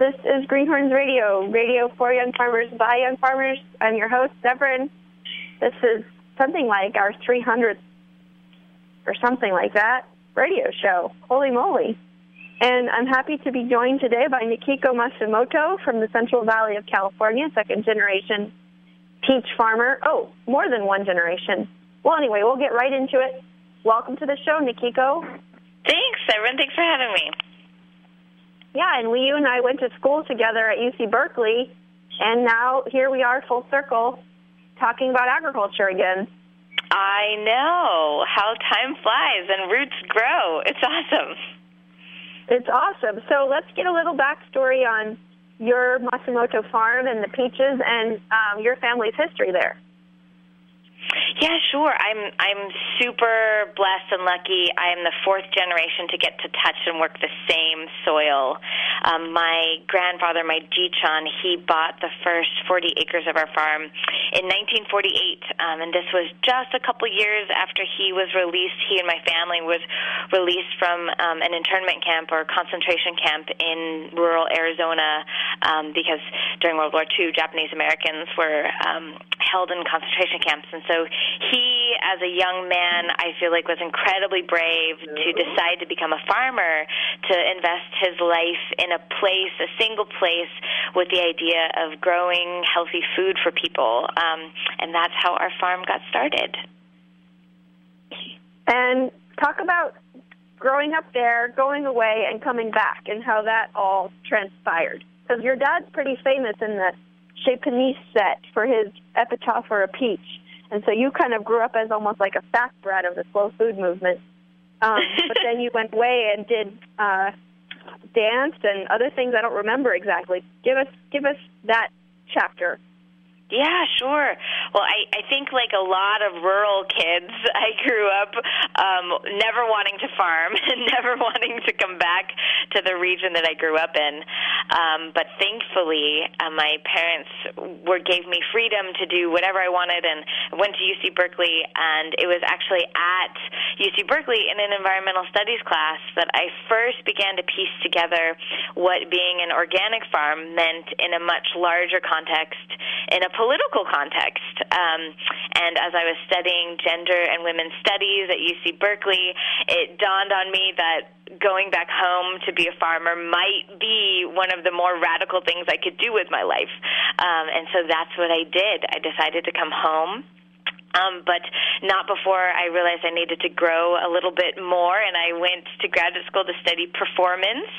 This is Greenhorns Radio, radio for young farmers by young farmers. I'm your host, Deborah. This is something like our 300th or something like that radio show. Holy moly. And I'm happy to be joined today by Nikiko Masumoto from the Central Valley of California, second generation peach farmer. Oh, more than one generation. Well, anyway, we'll get right into it. Welcome to the show, Nikiko. Thanks, everyone. Thanks for having me. Yeah, and we, you and I went to school together at UC Berkeley, and now here we are, full circle, talking about agriculture again. I know how time flies and roots grow. It's awesome. It's awesome. So let's get a little backstory on your Masumoto farm and the peaches and um, your family's history there. Yeah, sure. I'm I'm super blessed and lucky. I am the fourth generation to get to touch and work the same soil. Um, my grandfather, my Jichon, he bought the first 40 acres of our farm in 1948, um, and this was just a couple years after he was released. He and my family was released from um, an internment camp or concentration camp in rural Arizona um, because during World War II, Japanese Americans were um, held in concentration camps, and so he, as a young man, I feel like was incredibly brave to decide to become a farmer, to invest his life in a place, a single place, with the idea of growing healthy food for people, um, and that's how our farm got started. And talk about growing up there, going away, and coming back, and how that all transpired. Because your dad's pretty famous in the Chez Panisse set for his epitaph for a peach. And so you kind of grew up as almost like a fast brat of the slow food movement. Um, but then you went away and did uh, danced and other things I don't remember exactly. Give us give us that chapter. Yeah, sure. Well, I, I think like a lot of rural kids, I grew up um, never wanting to farm and never wanting to come back to the region that I grew up in. Um, but thankfully, uh, my parents were gave me freedom to do whatever I wanted, and went to UC Berkeley. And it was actually at UC Berkeley in an environmental studies class that I first began to piece together what being an organic farm meant in a much larger context, in a political context. Um, and as I was studying gender and women's studies at UC Berkeley, it dawned on me that going back home to be a farmer might be one of the more radical things I could do with my life. Um, and so that's what I did. I decided to come home Um, but not before I realized I needed to grow a little bit more, and I went to graduate school to study performance,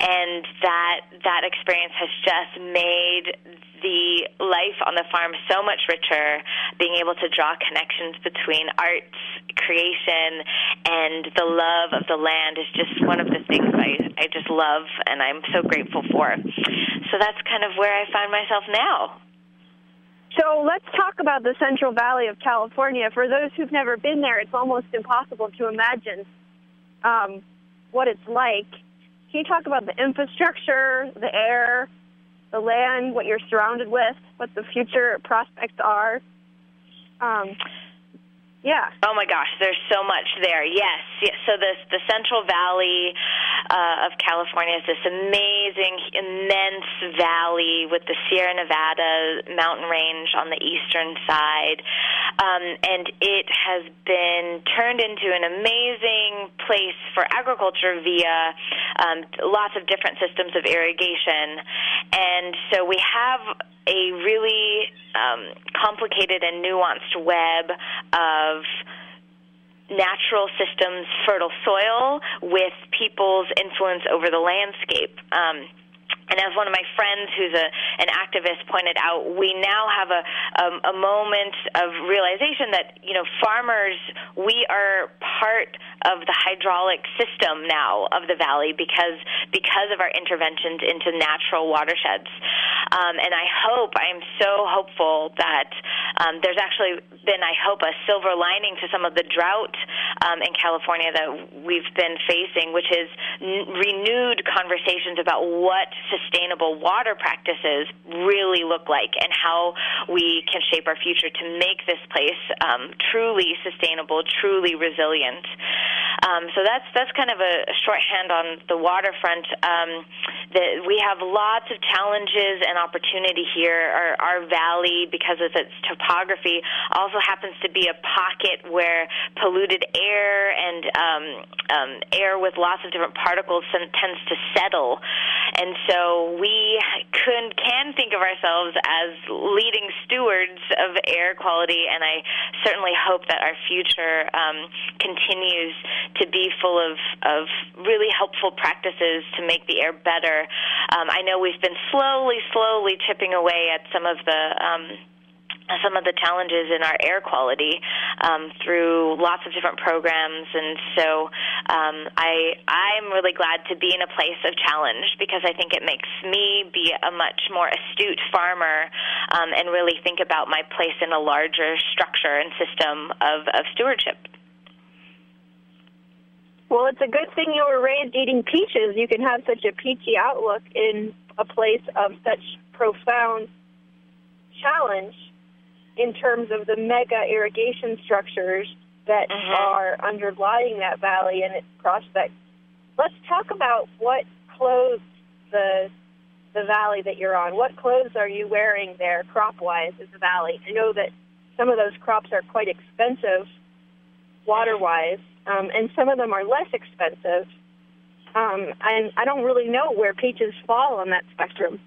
and that that experience has just made the life on the farm so much richer. Being able to draw connections between arts, creation, and the love of the land is just one of the things I I just love, and I'm so grateful for. So that's kind of where I find myself now. So let's talk about the Central Valley of California. For those who've never been there, it's almost impossible to imagine um, what it's like. Can you talk about the infrastructure, the air, the land, what you're surrounded with, what the future prospects are? Um, yeah. Oh my gosh, there's so much there. Yes. yes. So the the Central Valley uh, of California is this amazing, immense valley with the Sierra Nevada mountain range on the eastern side, um, and it has been turned into an amazing place for agriculture via um, lots of different systems of irrigation, and so we have a really um, complicated and nuanced web of natural systems, fertile soil, with people's influence over the landscape. Um, and as one of my friends who's a, an activist pointed out, we now have a, um, a moment of realization that, you know, farmers, we are part of the hydraulic system now of the valley because, because of our interventions into natural watersheds. Um, and I hope, I'm so hopeful that um, there's actually been, I hope, a silver lining to some of the drought um, in California that we've been facing, which is n- renewed conversations about what sustainable water practices really look like and how we can shape our future to make this place um, truly sustainable, truly resilient. Um, so that's that's kind of a, shorthand on the waterfront. Um, we have lots of challenges and opportunity here. Our, our valley, because of its topography, also happens to be a pocket where polluted air and um, um, air with lots of different particles tends to settle, and so we can can think of ourselves as leading stewards of air quality, and I certainly hope that our future um, continues to be full of, of really helpful practices to make the air better. Um, I know we've been slowly, slowly chipping away at some of the um, some of the challenges in our air quality um, through lots of different programs, and so um, I I'm really glad to be in a place of challenge because I think it makes me be a much more astute farmer um, and really think about my place in a larger structure and system of, of stewardship. Well, it's a good thing you were raised eating peaches. You can have such a peachy outlook in a place of such profound challenge in terms of the mega irrigation structures that Mhm. are underlying that valley and its prospects. Let's talk about what clothes the the valley that you're on. What clothes are you wearing there, crop wise, in the valley? I know that some of those crops are quite expensive, water wise, um, and some of them are less expensive. Um, and I don't really know where peaches fall on that spectrum.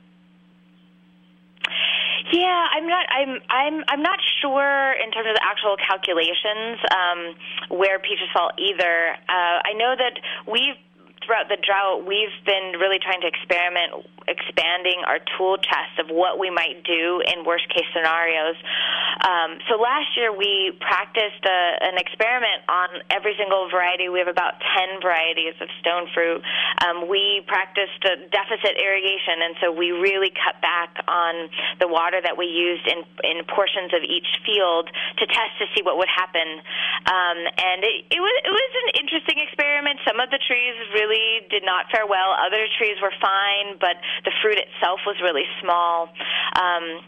Yeah, I'm not. I'm. I'm. I'm not sure in terms of the actual calculations um, where peaches fall either. Uh, I know that we've throughout the drought we've been really trying to experiment expanding our tool chest of what we might do in worst case scenarios. Um, so last year we practiced a, an experiment on every single variety. We have about 10 varieties of stone fruit. Um, we practiced deficit irrigation, and so we really cut back on the water that we used in, in portions of each field to test to see what would happen. Um, and it, it, was, it was an interesting experiment. Some of the trees really did not fare well. Other trees were fine, but the fruit itself was really small. Um,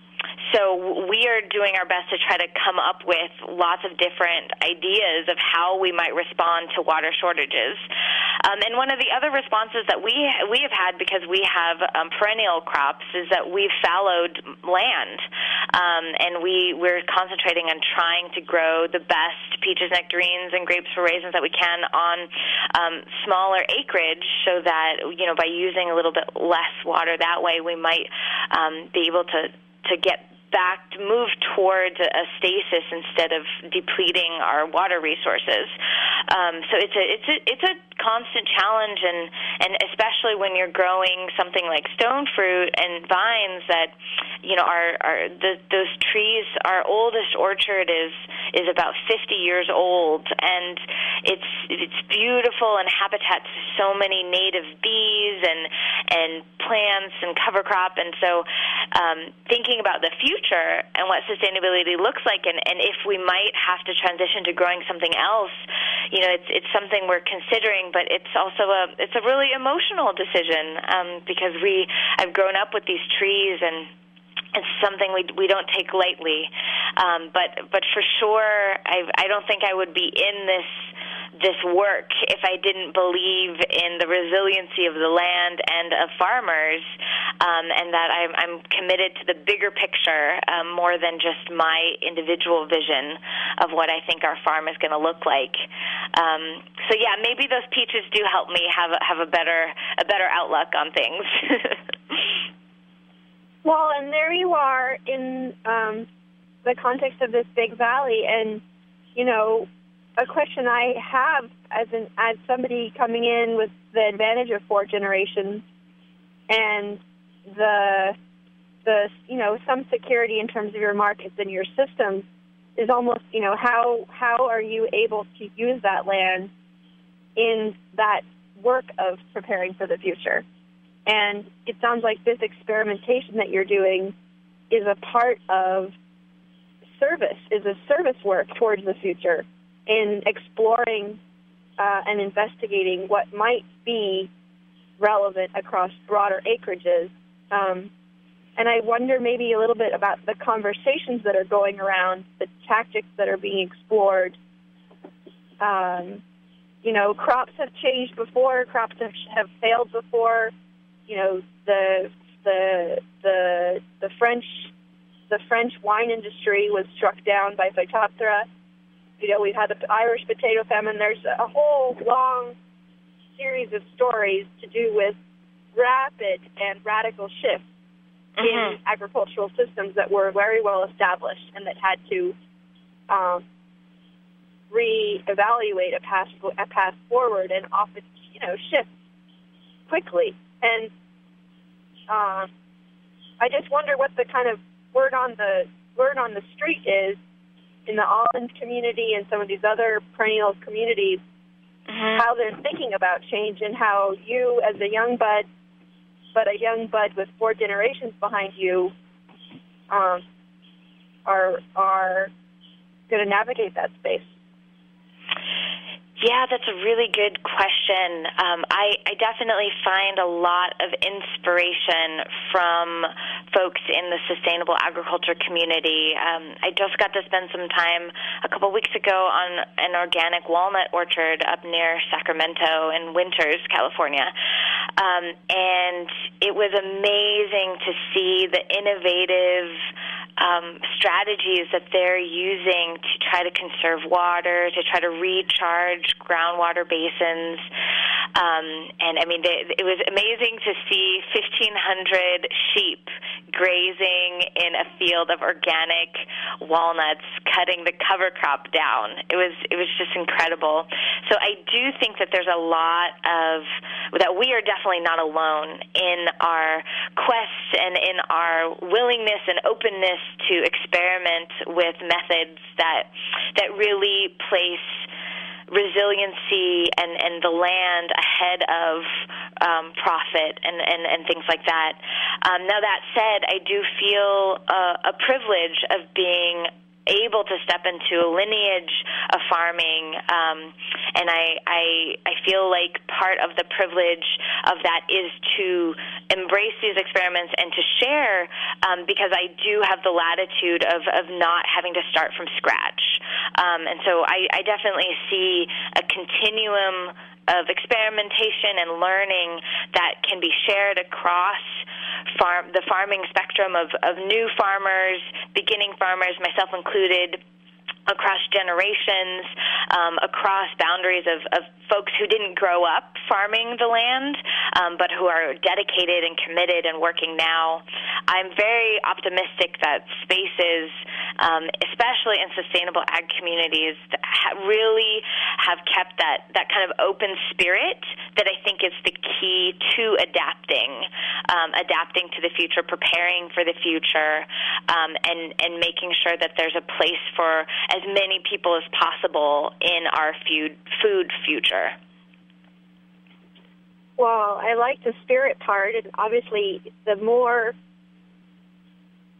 so we are doing our best to try to come up with lots of different ideas of how we might respond to water shortages. Um, and one of the other responses that we we have had because we have um, perennial crops is that we've fallowed land, um, and we we're concentrating on trying to grow the best peaches, nectarines, and grapes for raisins that we can on um, smaller acreage, so that you know by using a little bit less water that way, we might um, be able to to get back move towards a stasis instead of depleting our water resources. Um, so it's a it's a it's a constant challenge, and and especially when you're growing something like stone fruit and vines that you know are are the, those trees. Our oldest orchard is is about 50 years old, and it's it's beautiful and habitat to so many native bees and and plants and cover crop, and so um, thinking about the future and what sustainability looks like, and and if we might have to transition to growing something else, you know, it's it's something we're considering, but it's also a it's a really emotional decision um, because we I've grown up with these trees and it's something we we don't take lightly. Um, but but for sure, I I don't think I would be in this this work if I didn't believe in the resiliency of the land and of farmers, um, and that I'm, I'm committed to the bigger picture um, more than just my individual vision of what I think our farm is going to look like. Um, so yeah, maybe those peaches do help me have have a better a better outlook on things. Well, and there you are in um, the context of this big valley, and you know, a question I have as an as somebody coming in with the advantage of four generations, and the the you know some security in terms of your markets and your systems is almost you know how how are you able to use that land in that work of preparing for the future? And it sounds like this experimentation that you're doing is a part of service, is a service work towards the future in exploring uh, and investigating what might be relevant across broader acreages. Um, and I wonder maybe a little bit about the conversations that are going around, the tactics that are being explored. Um, you know, crops have changed before, crops have, have failed before you know the the the the French the French wine industry was struck down by Phytophthora. You know, we've had the Irish potato famine. There's a whole long series of stories to do with rapid and radical shifts mm-hmm. in agricultural systems that were very well established and that had to um, reevaluate a path a path forward and often you know shift quickly. And uh, I just wonder what the kind of word on the word on the street is in the Almond community and some of these other perennial communities, mm-hmm. how they're thinking about change and how you, as a young bud, but a young bud with four generations behind you, um, are are going to navigate that space. Yeah, that's a really good question. Um, I, I definitely find a lot of inspiration from folks in the sustainable agriculture community. Um, I just got to spend some time a couple weeks ago on an organic walnut orchard up near Sacramento in Winters, California. Um, and it was amazing to see the innovative um, strategies that they're using to try to conserve water, to try to recharge groundwater basins. Um, and I mean, they, it was amazing to see 1,500 sheep grazing in a field of organic walnuts, cutting the cover crop down. It was it was just incredible. So I do think that there's a lot of that we are definitely not alone in our quests and in our willingness and openness to experiment with methods that that really place resiliency and, and the land ahead of um, profit and, and, and things like that. Um, now, that said, I do feel uh, a privilege of being able to step into a lineage of farming, um, and I, I I feel like part of the privilege of that is to embrace these experiments and to share, um, because I do have the latitude of of not having to start from scratch, um, and so I, I definitely see a continuum of experimentation and learning that can be shared across farm the farming spectrum of, of new farmers, beginning farmers, myself included, across generations, um, across boundaries of, of folks who didn't grow up farming the land, um, but who are dedicated and committed and working now. I'm very optimistic that spaces, um, especially in sustainable ag communities, ha- really have kept that, that kind of open spirit that I think is the key to adapting, um, adapting to the future, preparing for the future, um, and, and making sure that there's a place for as many people as possible in our food, food future. Well, I like the spirit part, and obviously, the more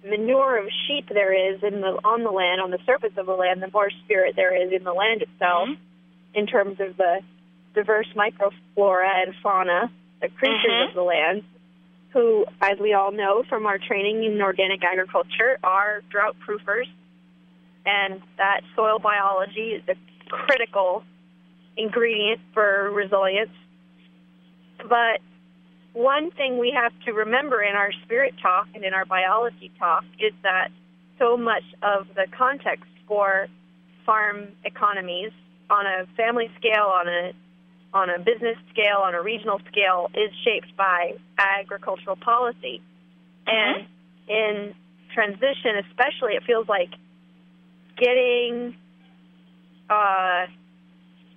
manure of sheep there is in the on the land, on the surface of the land, the more spirit there is in the land itself, Mm-hmm. in terms of the diverse microflora and fauna, the creatures Mhm. of the land, who, as we all know from our training in organic agriculture, are drought proofers, and that soil biology is a critical ingredient for resilience. But one thing we have to remember in our spirit talk and in our biology talk is that so much of the context for farm economies on a family scale, on a on a business scale, on a regional scale, is shaped by agricultural policy. And in transition, especially, it feels like getting uh,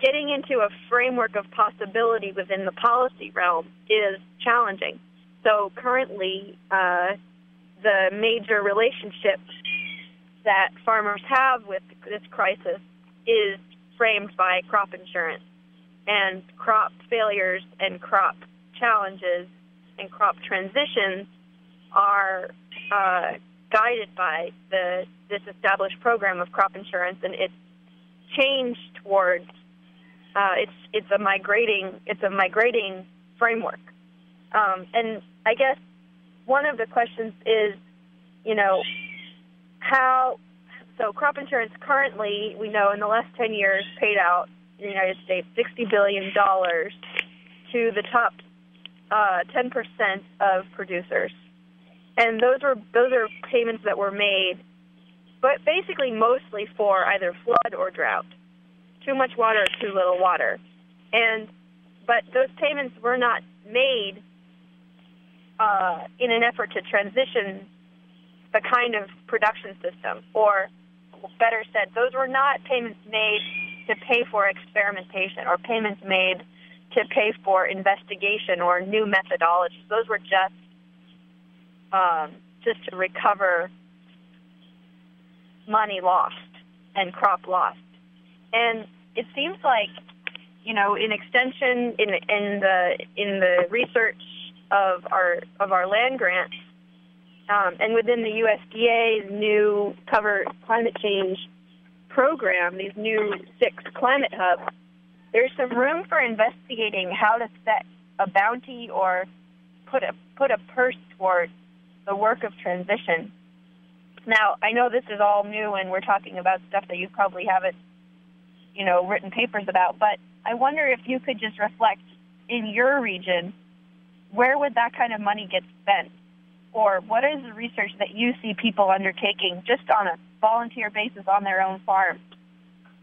getting into a framework of possibility within the policy realm is challenging. So currently, uh, the major relationship that farmers have with this crisis is framed by crop insurance and crop failures and crop challenges and crop transitions are uh, guided by the this established program of crop insurance and its change towards uh, it's it's a migrating it's a migrating framework. Um, and I guess one of the questions is you know how so crop insurance currently we know in the last 10 years paid out in the United States 60 billion dollars to the top uh, 10% of producers. And those were those are payments that were made but basically mostly for either flood or drought. Too much water or too little water. And but those payments were not made uh, in an effort to transition the kind of production system or better said those were not payments made to pay for experimentation or payments made to pay for investigation or new methodologies those were just um, just to recover money lost and crop lost. And it seems like, you know, in extension in in the in the research of our of our land grants, um, and within the USDA's new cover climate change program, these new six climate hubs, there's some room for investigating how to set a bounty or put a put a purse towards the work of transition. Now, I know this is all new and we're talking about stuff that you probably haven't, you know, written papers about, but I wonder if you could just reflect in your region, where would that kind of money get spent? Or what is the research that you see people undertaking just on a volunteer basis on their own farm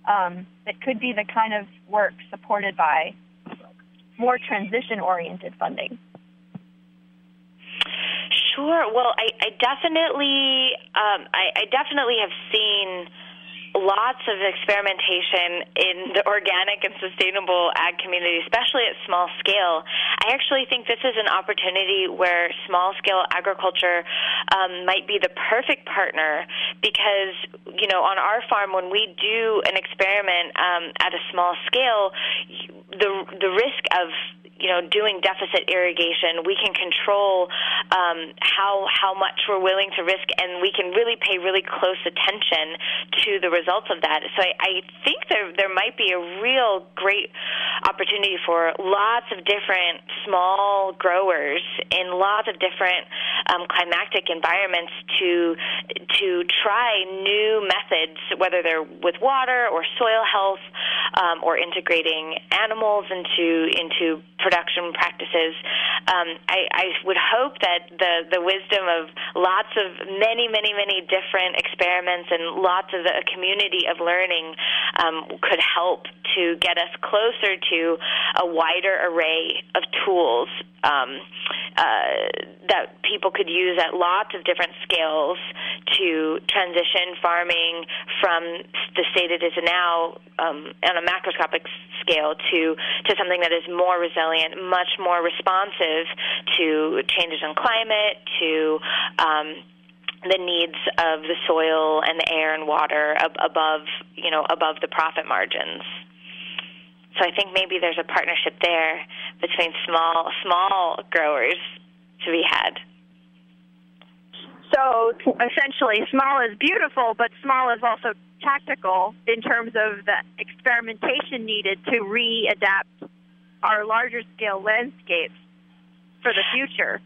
um, that could be the kind of work supported by more transition-oriented funding? Sure. Well, I, I definitely, um, I, I definitely have seen lots of experimentation in the organic and sustainable ag community, especially at small scale. I actually think this is an opportunity where small scale agriculture um, might be the perfect partner because, you know, on our farm, when we do an experiment um, at a small scale, the the risk of you know doing deficit irrigation we can control um, how how much we're willing to risk and we can really pay really close attention to the results of that. So I, I think there there might be a real great opportunity for lots of different small growers in lots of different um, climatic environments to to try new methods whether they're with water or soil health um, or integrating animals into into production production practices. Um, I, I would hope that the the wisdom of lots of many, many, many different experiments and lots of a community of learning um, could help to get us closer to a wider array of tools um, uh, that people could use at lots of different scales to transition farming from the state it is now um, on a macroscopic scale to to something that is more resilient, much more responsive to changes in climate, to um, the needs of the soil and the air and water ab- above you know above the profit margins. So I think maybe there's a partnership there between small small growers to be had. So essentially, small is beautiful, but small is also tactical in terms of the experimentation needed to readapt our larger scale landscapes for the future.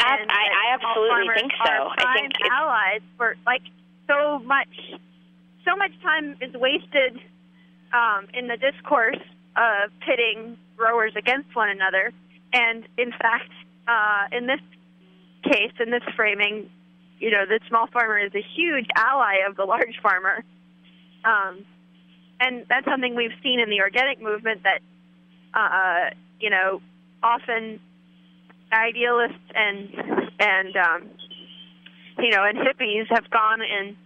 I, And I, I absolutely think so. Are I think it's, allies for like so much, so much time is wasted um, in the discourse of pitting growers against one another, and in fact, uh, in this case, in this framing, you know, the small farmer is a huge ally of the large farmer. Um, and that's something we've seen in the organic movement that, uh, you know, often idealists and, and, um, you know, and hippies have gone and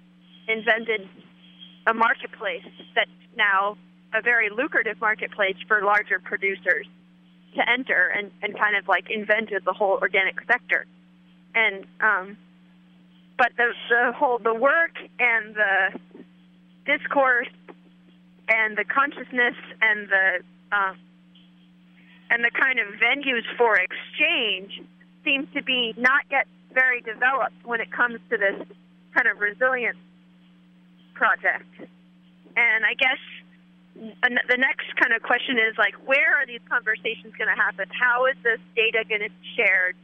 invented a marketplace that's now a very lucrative marketplace for larger producers to enter and, and kind of like invented the whole organic sector. And, um, but the the whole the work and the discourse and the consciousness and the uh, and the kind of venues for exchange seems to be not yet very developed when it comes to this kind of resilience project. And I guess the next kind of question is like, where are these conversations going to happen? How is this data going to be shared?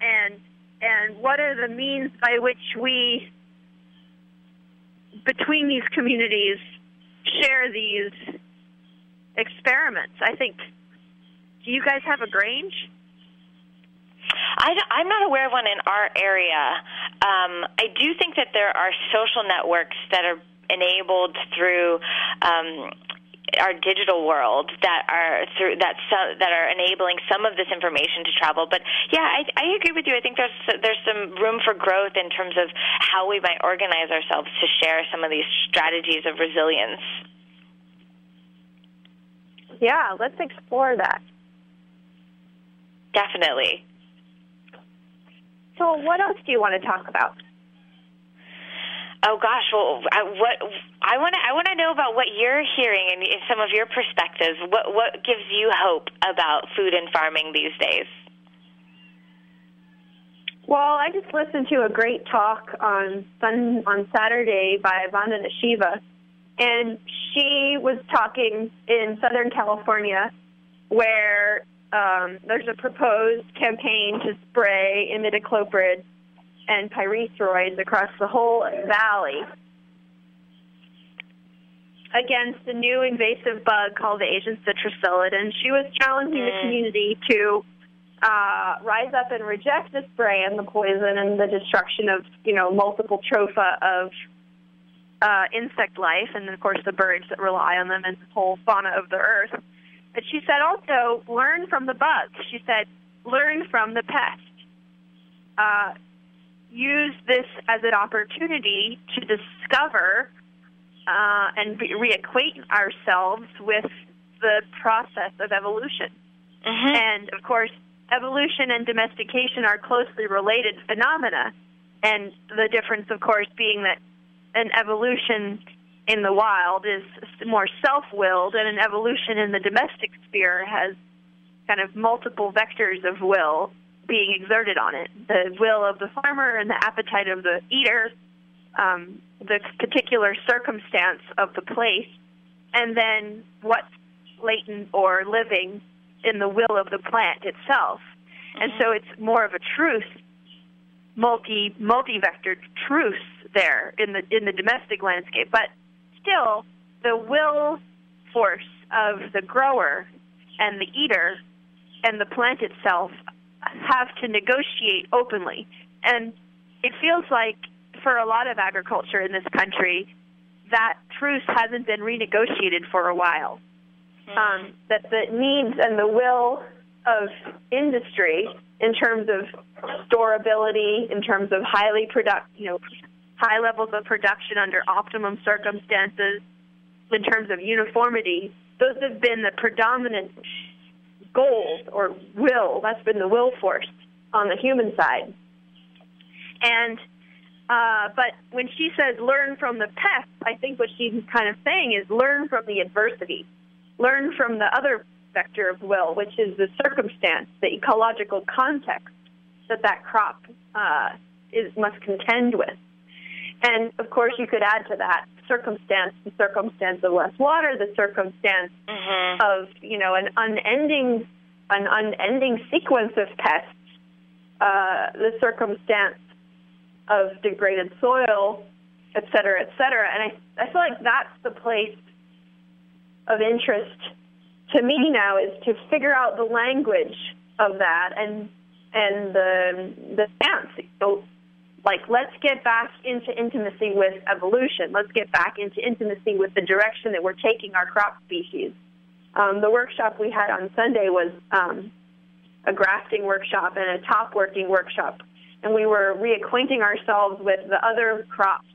And and what are the means by which we, between these communities, share these experiments? I think. Do you guys have a Grange? I, am not aware of one in our area. Um, I do think that there are social networks that are enabled through um, our digital world that are through that so, that are enabling some of this information to travel. But yeah, I, I agree with you. I think there's there's some room for growth in terms of how we might organize ourselves to share some of these strategies of resilience. Yeah, let's explore that. Definitely. So, what else do you want to talk about? Oh gosh, well, I, what I want to I want to know about what you're hearing and some of your perspectives. What what gives you hope about food and farming these days? Well, I just listened to a great talk on sun, on Saturday by Vandana Shiva, and she was talking in Southern California, where um, there's a proposed campaign to spray imidacloprid and pyrethroids across the whole valley against a new invasive bug called the Asian citrus psyllid. And she was challenging the community to uh, rise up and reject the spray and the poison and the destruction of, you know, multiple tropha of uh, insect life, and of course the birds that rely on them and the whole fauna of the earth. But she said also learn from the bug. She said learn from the pest. Uh, use this as an opportunity to discover uh, and re- reacquaint ourselves with the process of evolution. Mm-hmm. And of course, evolution and domestication are closely related phenomena. And the difference, of course, being that an evolution in the wild is more self willed, and an evolution in the domestic sphere has kind of multiple vectors of will being exerted on it the will of the farmer and the appetite of the eater, um, the particular circumstance of the place, and then what's latent or living in the will of the plant itself. And so it's more of a truth, multi multi vectored truth there in the in the domestic landscape. But still, the will force of the grower and the eater and the plant itself have to negotiate openly. And it feels like for a lot of agriculture in this country, that truce hasn't been renegotiated for a while. Um, that the needs and the will of industry in terms of storability, in terms of highly product, you know, high levels of production under optimum circumstances, in terms of uniformity, those have been the predominant goals or will. That's been the will force on the human side. And uh, but when she says learn from the pests, I think what she's kind of saying is learn from the adversity, learn from the other vector of will, which is the circumstance, the ecological context that that crop uh, is must contend with. And of course, you could add to that circumstance, the circumstance of less water, the circumstance Mhm. of you know an unending, an unending sequence of pests, uh, the circumstance of degraded soil, et cetera, et cetera. And I, I feel like that's the place of interest to me now is to figure out the language of that and and the the stance. So, like, let's get back into intimacy with evolution. Let's get back into intimacy with the direction that we're taking our crop species. Um, the workshop we had on Sunday was um, a grafting workshop and a top working workshop, and we were reacquainting ourselves with the other crops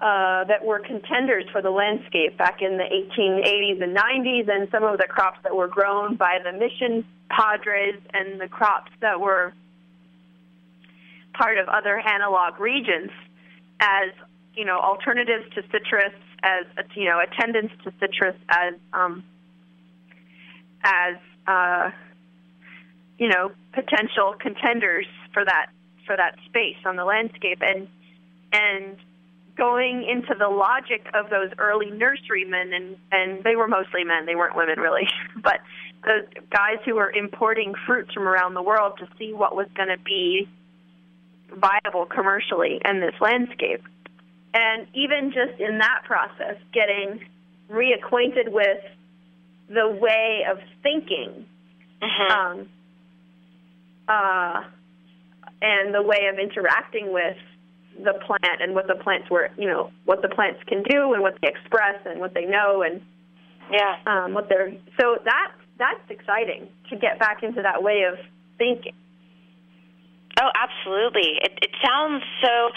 uh, that were contenders for the landscape back in the 1880s and 90s, and some of the crops that were grown by the mission padres and the crops that were part of other analog regions as you know alternatives to citrus, as you know attendants to citrus, as um, as uh, you know potential contenders for that for that space on the landscape, and and going into the logic of those early nurserymen, and and they were mostly men, they weren't women really, but the guys who were importing fruits from around the world to see what was going to be viable commercially in this landscape. And even just in that process, getting reacquainted with the way of thinking Mhm. um, uh, and the way of interacting with the plant and what the plants were, you know, what the plants can do and what they express and what they know and yeah. um, what they're. So that that's exciting to get back into that way of thinking. Oh, absolutely. It, it sounds so.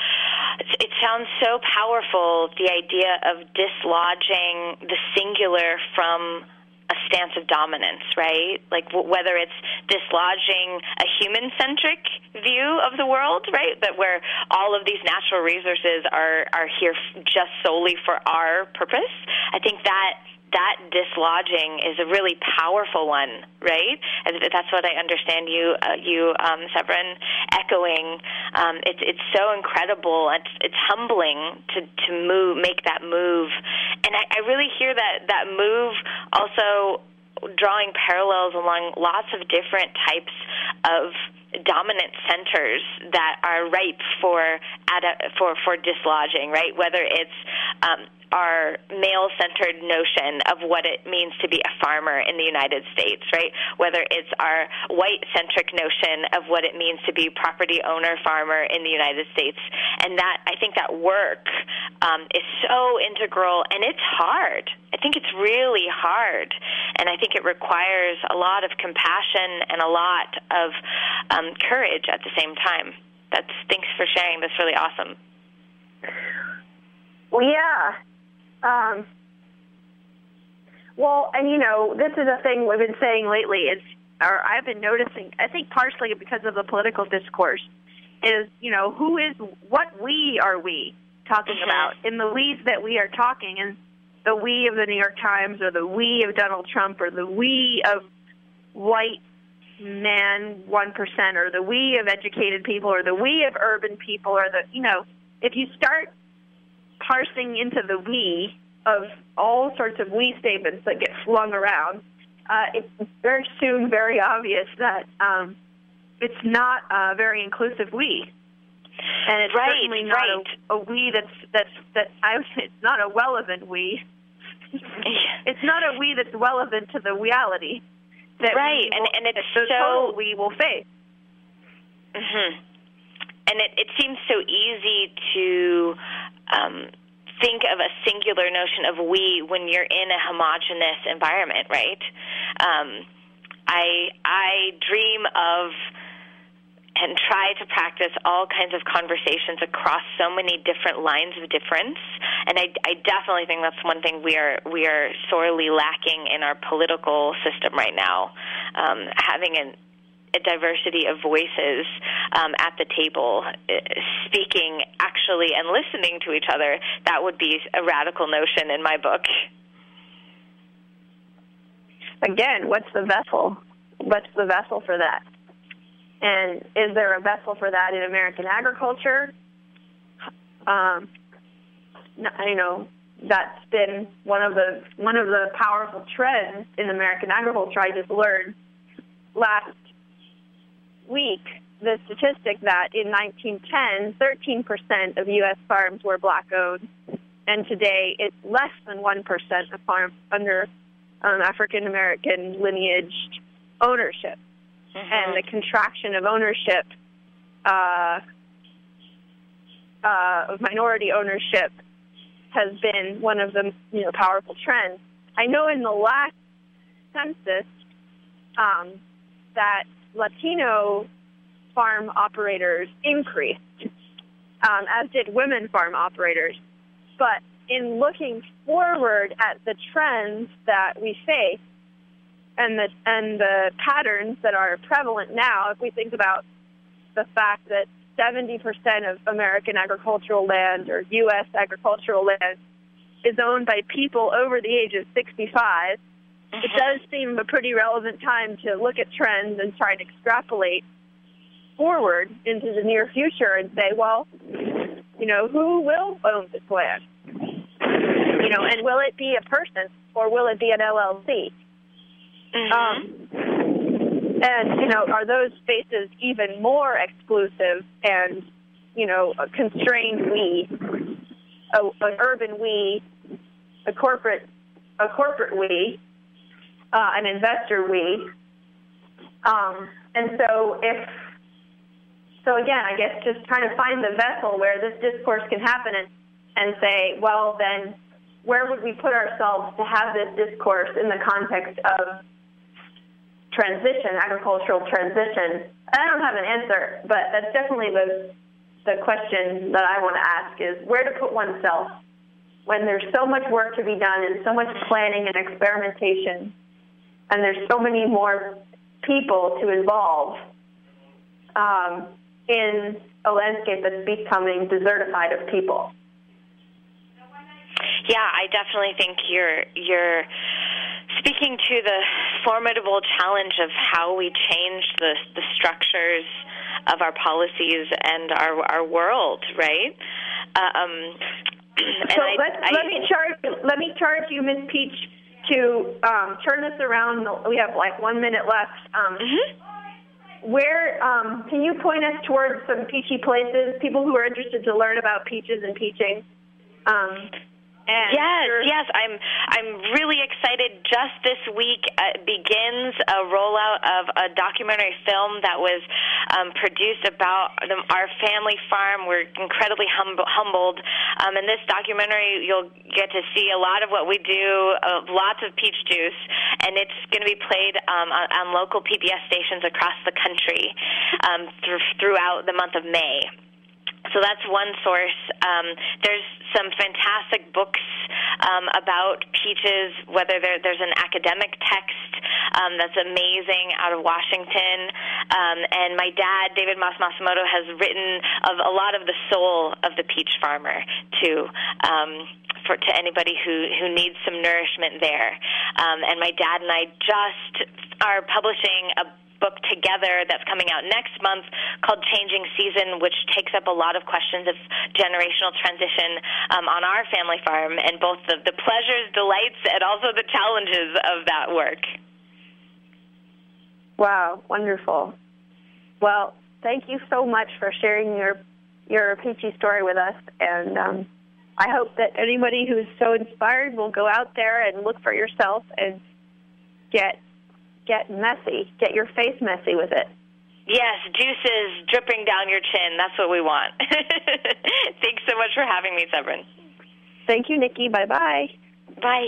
It sounds so powerful. The idea of dislodging the singular from a stance of dominance, right? Like w- whether it's dislodging a human-centric view of the world, right? That where all of these natural resources are are here f- just solely for our purpose. I think that that dislodging is a really powerful one, right? And That's what I understand you, uh, you, um, Severine, echoing. Um, it's it's so incredible. It's it's humbling to to move, make that move, and I, I really hear that that move also drawing parallels along lots of different types of dominant centers that are ripe for for for dislodging, right? Whether it's um, our male-centered notion of what it means to be a farmer in the United States, right? Whether it's our white-centric notion of what it means to be property owner farmer in the United States, and that I think that work um, is so integral, and it's hard. I think it's really hard, and I think it requires a lot of compassion and a lot of um, courage at the same time. That's thanks for sharing. That's really awesome. Well, yeah. Um, well, and you know, this is a thing we've been saying lately. Is or I've been noticing. I think partially because of the political discourse is you know who is what we are we talking Mhm. about in the we's that we are talking and the we of the New York Times or the we of Donald Trump or the we of white man one percent or the we of educated people or the we of urban people or the you know if you start parsing into the we of all sorts of we statements that get flung around, uh, it's very soon very obvious that um, it's not a very inclusive we. And it's Right, certainly not right. a, a we that's that's that I it's not a relevant we. it's not a we that's relevant to the reality. That Right, we and- and it's so- we will face. hmm And it, it seems so easy to um, think of a singular notion of we when you're in a homogenous environment, right? Um, I I dream of and try to practice all kinds of conversations across so many different lines of difference. And I, I definitely think that's one thing we are we are sorely lacking in our political system right now. Um, having an a diversity of voices um, at the table, uh, speaking actually and listening to each other, that would be a radical notion in my book. Again, what's the vessel? What's the vessel for that? And is there a vessel for that in American agriculture? Um, you know, that's been one of the one of the powerful trends in American agriculture. I just learned last week the statistic that in 1910, 13% of U.S. farms were black owned, and today it's less than 1% of farms under um, African American lineage ownership. And the contraction of ownership, uh, uh, of minority ownership, has been one of the you know powerful trends. I know in the last census um, that Latino farm operators increased, um, as did women farm operators. But in looking forward at the trends that we face and the and the patterns that are prevalent now, if we think about the fact that 70% of American agricultural land or U.S. agricultural land is owned by people over the age of 65, it mm-hmm. does seem a pretty relevant time to look at trends and try to extrapolate forward into the near future and say, well, you know, who will own this land? You know, and will it be a person or will it be an LLC? Um, and you know, are those spaces even more exclusive and you know a constrained we, a, an urban we, a corporate, a corporate we, uh, an investor we? Um, and so if so again, I guess just trying to find the vessel where this discourse can happen and, and say, well, then where would we put ourselves to have this discourse in the context of transition, agricultural transition? I don't have an answer, but that's definitely the the question that I want to ask is where to put oneself when there's so much work to be done and so much planning and experimentation, and there's so many more people to involve um, in a landscape that's becoming desertified of people. Yeah, I definitely think you're you're speaking to the formidable challenge of how we change the the structures of our policies and our our world, right? Um, So I- let I- let me charge let me charge you, Ms. Peach, to um, turn this around. We have like one minute left. Um, Where um, can you point us towards some peachy places? People who are interested to learn about peaches and peaching. And Yes, yes, I'm I'm really excited. Just this week uh, begins a rollout of a documentary film that was um, produced about the, our family farm. We're incredibly hum- humbled. Um, in this documentary, you'll get to see a lot of what we do, uh, lots of peach juice, and it's going to be played um, on, on local PBS stations across the country um, th- throughout the month of May. So that's one source. Um, there's some fantastic books um, about peaches, whether there, there's an academic text um, that's amazing out of Washington. Um, and my dad, David Mas Masumoto, has written of a lot of the soul of the peach farmer, too. Um, for to anybody who who needs some nourishment there, um, and my dad and I just are publishing a book together that's coming out next month called Changing Season, which takes up a lot of questions of generational transition um, on our family farm and both the, the pleasures, delights, and also the challenges of that work. Wow, wonderful. Well, thank you so much for sharing your your peachy story with us, and um, I hope that anybody who's so inspired will go out there and look for yourself and get get messy. Get your face messy with it. Yes, juices dripping down your chin. That's what we want. Thanks so much for having me, Severine. Thank you, Nikki. Bye bye bye.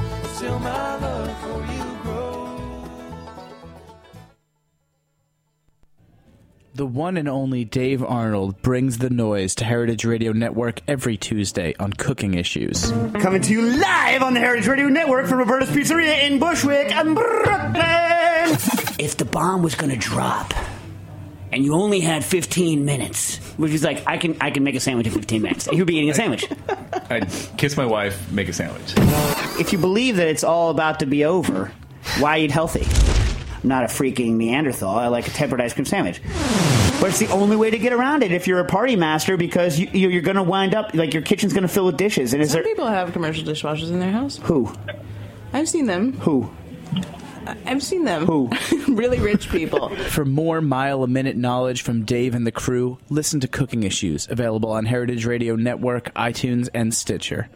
The one and only Dave Arnold brings the noise to Heritage Radio Network every Tuesday on cooking issues. Coming to you live on the Heritage Radio Network from Roberta's Pizzeria in Bushwick, and Brooklyn. if the bomb was going to drop and you only had 15 minutes, which is like, I can, I can make a sandwich in 15 minutes. He would be eating a sandwich. I'd kiss my wife, make a sandwich. if you believe that it's all about to be over, why eat healthy? I'm not a freaking Neanderthal. I like a tempered ice cream sandwich. But it's the only way to get around it if you're a party master because you, you- you're going to wind up, like, your kitchen's going to fill with dishes. And is Some there. people have commercial dishwashers in their house. Who? I've seen them. Who? I've seen them. Who? really rich people. For more mile a minute knowledge from Dave and the crew, listen to Cooking Issues, available on Heritage Radio Network, iTunes, and Stitcher.